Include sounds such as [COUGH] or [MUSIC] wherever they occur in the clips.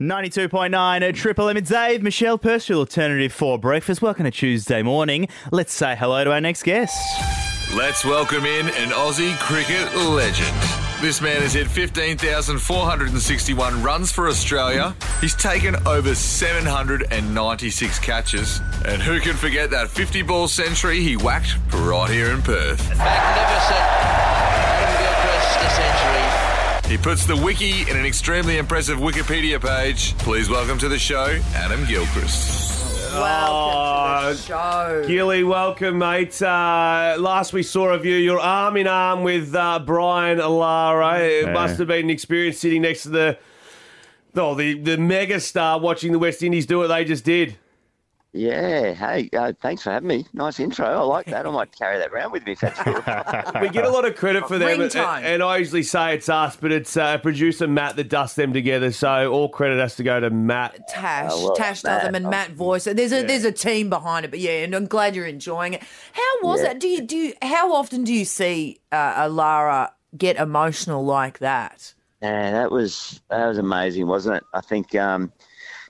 92.9 at Triple M. It's Xav, Michelle Purcell, Alternative for Breakfast. Welcome to Tuesday morning. Let's say hello to our next guest. Let's welcome in an Aussie cricket legend. This man has hit 15,461 runs for Australia. He's taken over 796 catches. And who can forget that 50 ball century he whacked right here in Perth? Magnificent. Adam Gilchrist, a century. He puts the wiki in an extremely impressive Wikipedia page. Please welcome to the show, Adam Gilchrist. Welcome to the show. Gilly, welcome, mate. Uh, last we saw of you, you're arm in arm with uh, Brian Lara. It must have been an experience sitting next to the, oh, the the mega star watching the West Indies do what they just did. Yeah, hey, uh, thanks for having me. Nice intro. I like that. I might carry that around with me if that's good. [LAUGHS] We get a lot of credit for them, and, and I usually say it's us, but it's uh, producer Matt that dusts them together. So all credit has to go to Matt. Tash, Oh, well, Tash does them, and Matt, Matt voice. There's a there's a team behind it, but yeah, and I'm glad you're enjoying it. How was Yeah. it? Do you do? You, how often do you see uh, a Lara get emotional like that? yeah, that was that was amazing, wasn't it? I think, um,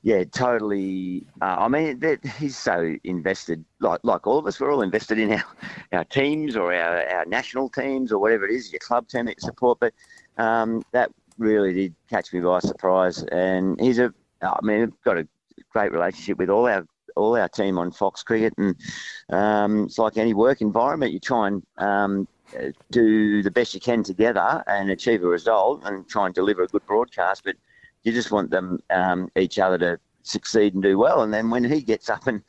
yeah, totally. Uh, I mean, he's so invested, like like all of us. We're all invested in our, our teams or our, our national teams or whatever it is, your club team that you support. But um, that really did catch me by surprise. And he's a, I mean, got a great relationship with all our all our team on Fox Cricket, and um, it's like any work environment. You try and um, do the best you can together and achieve a result, and try and deliver a good broadcast. But you just want them um, each other to succeed and do well. And then when he gets up and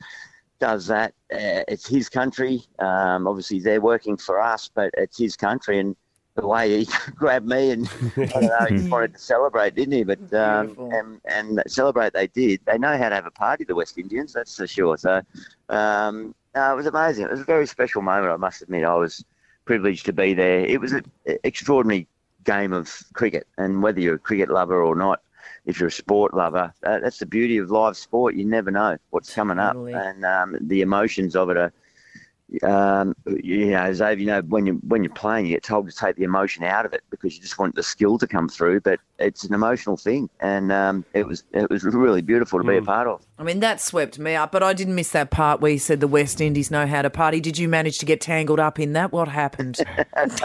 does that, uh, it's his country. Um, obviously, they're working for us, but it's his country. And the way he [LAUGHS] grabbed me and I don't know, he [LAUGHS] just wanted to celebrate, didn't he? But um, and, and celebrate they did. They know how to have a party, the West Indians, that's for sure. So um, no, it was amazing. It was a very special moment. I must admit, I was privileged to be there. It was an extraordinary game of cricket, and whether you're a cricket lover or not, if you're a sport lover, uh, that's the beauty of live sport. You never know what's coming Totally. up, and um, the emotions of it are. Um, you know, as Xav, you know, when you when you're playing, you get told to take the emotion out of it because you just want the skill to come through. But it's an emotional thing, and um, it was it was really beautiful to be a hmm. part of. I mean, that swept me up, but I didn't miss that part where you said the West Indies know how to party. Did you manage to get tangled up in that? What happened? [LAUGHS]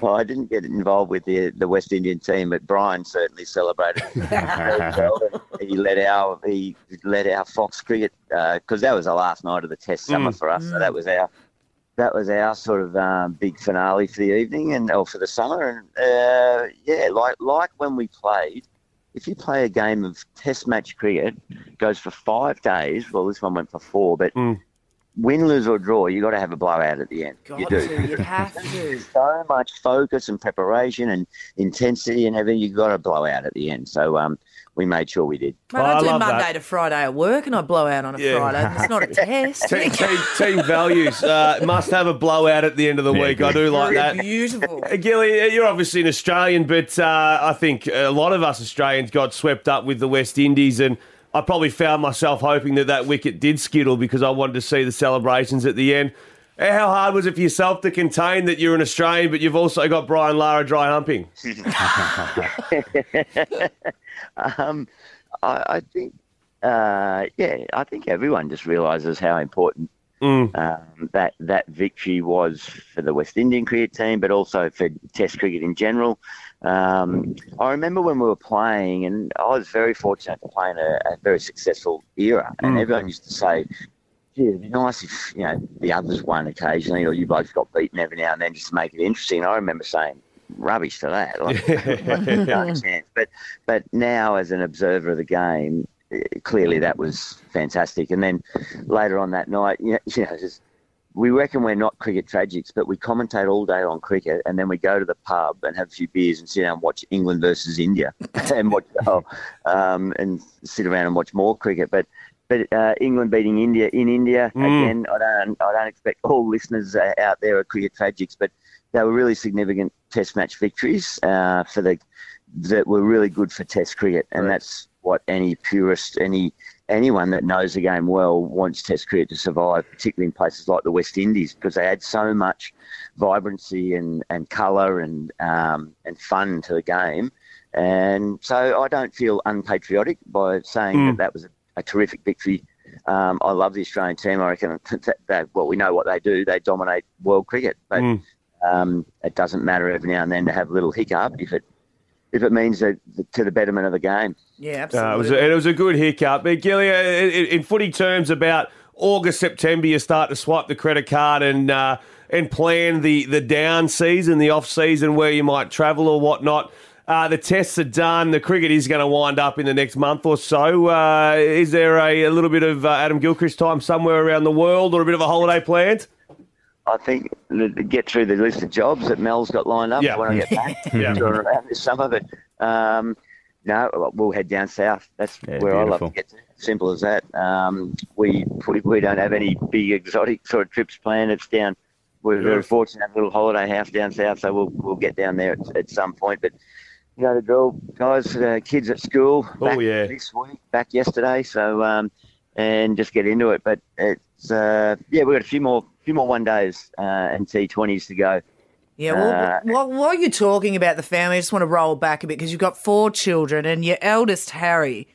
Well, I didn't get involved with the the West Indian team, but Brian certainly celebrated. very well. And he led our he led our Fox cricket uh, because that was the last night of the Test summer hmm. for us. So that hmm. was our that was our sort of um, big finale for the evening and or for the summer. And uh, yeah, like like when we played. If you play a game of Test match cricket, it goes for five days. Well, this one went for four, but win, lose or draw, you got to have a blowout at the end. Got you do to. You have to. [LAUGHS] so much focus and preparation and intensity and everything. You got to blow out at the end. So um, we made sure we did. Mate, Oh, I I do Monday that. to Friday at work, and I blow out on a Yeah. Friday. It's not a [LAUGHS] test. Team, [LAUGHS] team, team values uh, must have a blowout at the end of the week. I do like that. Beautiful. Uh, Gilly, you're obviously an Australian, but uh, I think a lot of us Australians got swept up with the West Indies, and I probably found myself hoping that that wicket did skittle because I wanted to see the celebrations at the end. How hard was it for yourself to contain that you're an Australian, but you've also got Brian Lara dry humping? [LAUGHS] Um, I, I think, uh, yeah, I think everyone just realises how important um, that that victory was for the West Indian cricket team, but also for Test cricket in general. Um, I remember when we were playing, and I was very fortunate to play in a, a very successful era, and everyone used to say. Gee, it'd be nice if you know the others won occasionally, or you blokes got beaten every now and then, just to make it interesting. I remember saying rubbish to that. [LAUGHS] [LAUGHS] Like, no chance. But but now, as an observer of the game, eh, clearly that was fantastic. And then later on that night, you know, you know just, we reckon we're not cricket tragics, but we commentate all day on cricket, and then we go to the pub and have a few beers and sit down and watch England versus India, [LAUGHS] and watch oh, um, and sit around and watch more cricket. But but uh, England beating India in India again, I don't I don't expect all listeners uh, out there are cricket tragics, but they were really significant Test match victories uh, for the that were really good for Test cricket, and that's what any purist, any anyone that knows the game well wants Test cricket to survive, particularly in places like the West Indies, because they add so much vibrancy and, and colour and um, and fun to the game. and so I don't feel unpatriotic by saying that that was a, a terrific victory. Um, I love the Australian team. I reckon [LAUGHS] that, that well, we know what they do. They dominate world cricket, but um, it doesn't matter every now and then to have a little hiccup if it if it means that to the betterment of the game. Yeah, Uh, absolutely. it, was a, it was a good hiccup. But Gilly, uh, in, in footy terms, about August, September, you start to swipe the credit card and uh, and plan the, the down season, the off season where you might travel or whatnot. Uh, the tests are done. The cricket is going to wind up in the next month or so. Uh, is there a, a little bit of uh, Adam Gilchrist time somewhere around the world or a bit of a holiday planned? I think to get through the list of jobs that Mel's got lined up Yeah. when I get back [LAUGHS] Yeah. around this summer. But um, no, we'll head down south. That's Yeah, where I love to get to. Simple as that. Um, we, we we don't have any big exotic sort of trips planned. It's down. We're very fortunate to have a little holiday house down south, so we'll we'll get down there at, at some point. But you know the drill, guys. Uh, kids at school. Oh, Back yeah. This week, back yesterday. So um, and just get into it. But it's uh, yeah, we've got a few more few more one days uh, and T20s to go. Yeah, well, Uh, while, while you're talking about the family, I just want to roll back a bit because you've got four children and your eldest, Harry,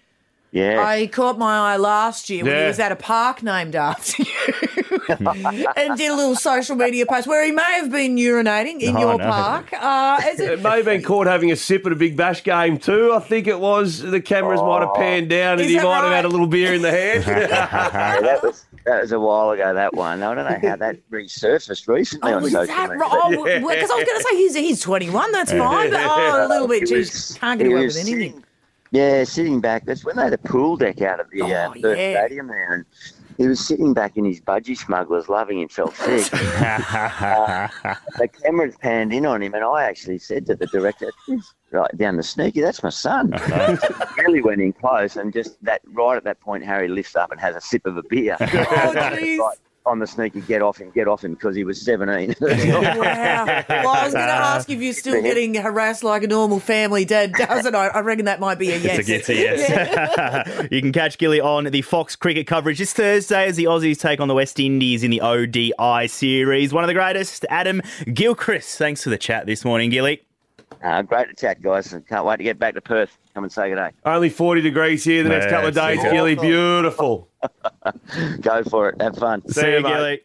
Yeah. I caught my eye last year when he was at a park named after [LAUGHS] you [LAUGHS] and did a little social media post where he may have been urinating in Oh, your no. park. Uh, is it, It may have been caught having a sip at a big bash game too. I think it was. The cameras might have panned down and Is he that might have had a little beer in the hand. [LAUGHS] Yeah, that was that was a while ago. That one. I don't know how that resurfaced recently oh, on social that media. right? Because I was going to say he's, he's 21, that's fine, but oh, a little bit, It geez, can't get away with anything. sitting- Yeah, sitting back. That's when they had a pool deck out of the Oh, uh, Perth yeah. Stadium there, and he was sitting back in his budgie smugglers, loving himself sick. [LAUGHS] the cameras panned in on him, and I actually said to the director, right down the sneaky, that's my son. Uh-huh. [LAUGHS] So he really went in close, and just that right at that point, Harry lifts up and has a sip of a beer. Oh, jeez. [LAUGHS] right on the sneaky, get off him, get off him, because he was 17. [LAUGHS] Wow. Well, I was going to ask if you're still getting harassed like a normal family dad doesn't. I, I reckon that might be a yes. It's a, it's a yes. [LAUGHS] [LAUGHS] you can catch Gilly on the Fox cricket coverage this Thursday as the Aussies take on the West Indies in the ODI series. One of the greatest, Adam Gilchrist. Thanks for the chat this morning, Gilly. uh, great to chat, guys, and can't wait to get back to Perth. Come and say good day. Only 40 degrees here the next couple of days, it's Gilly. Beautiful. [LAUGHS] Go for it. Have fun. See you, mate. Gilly.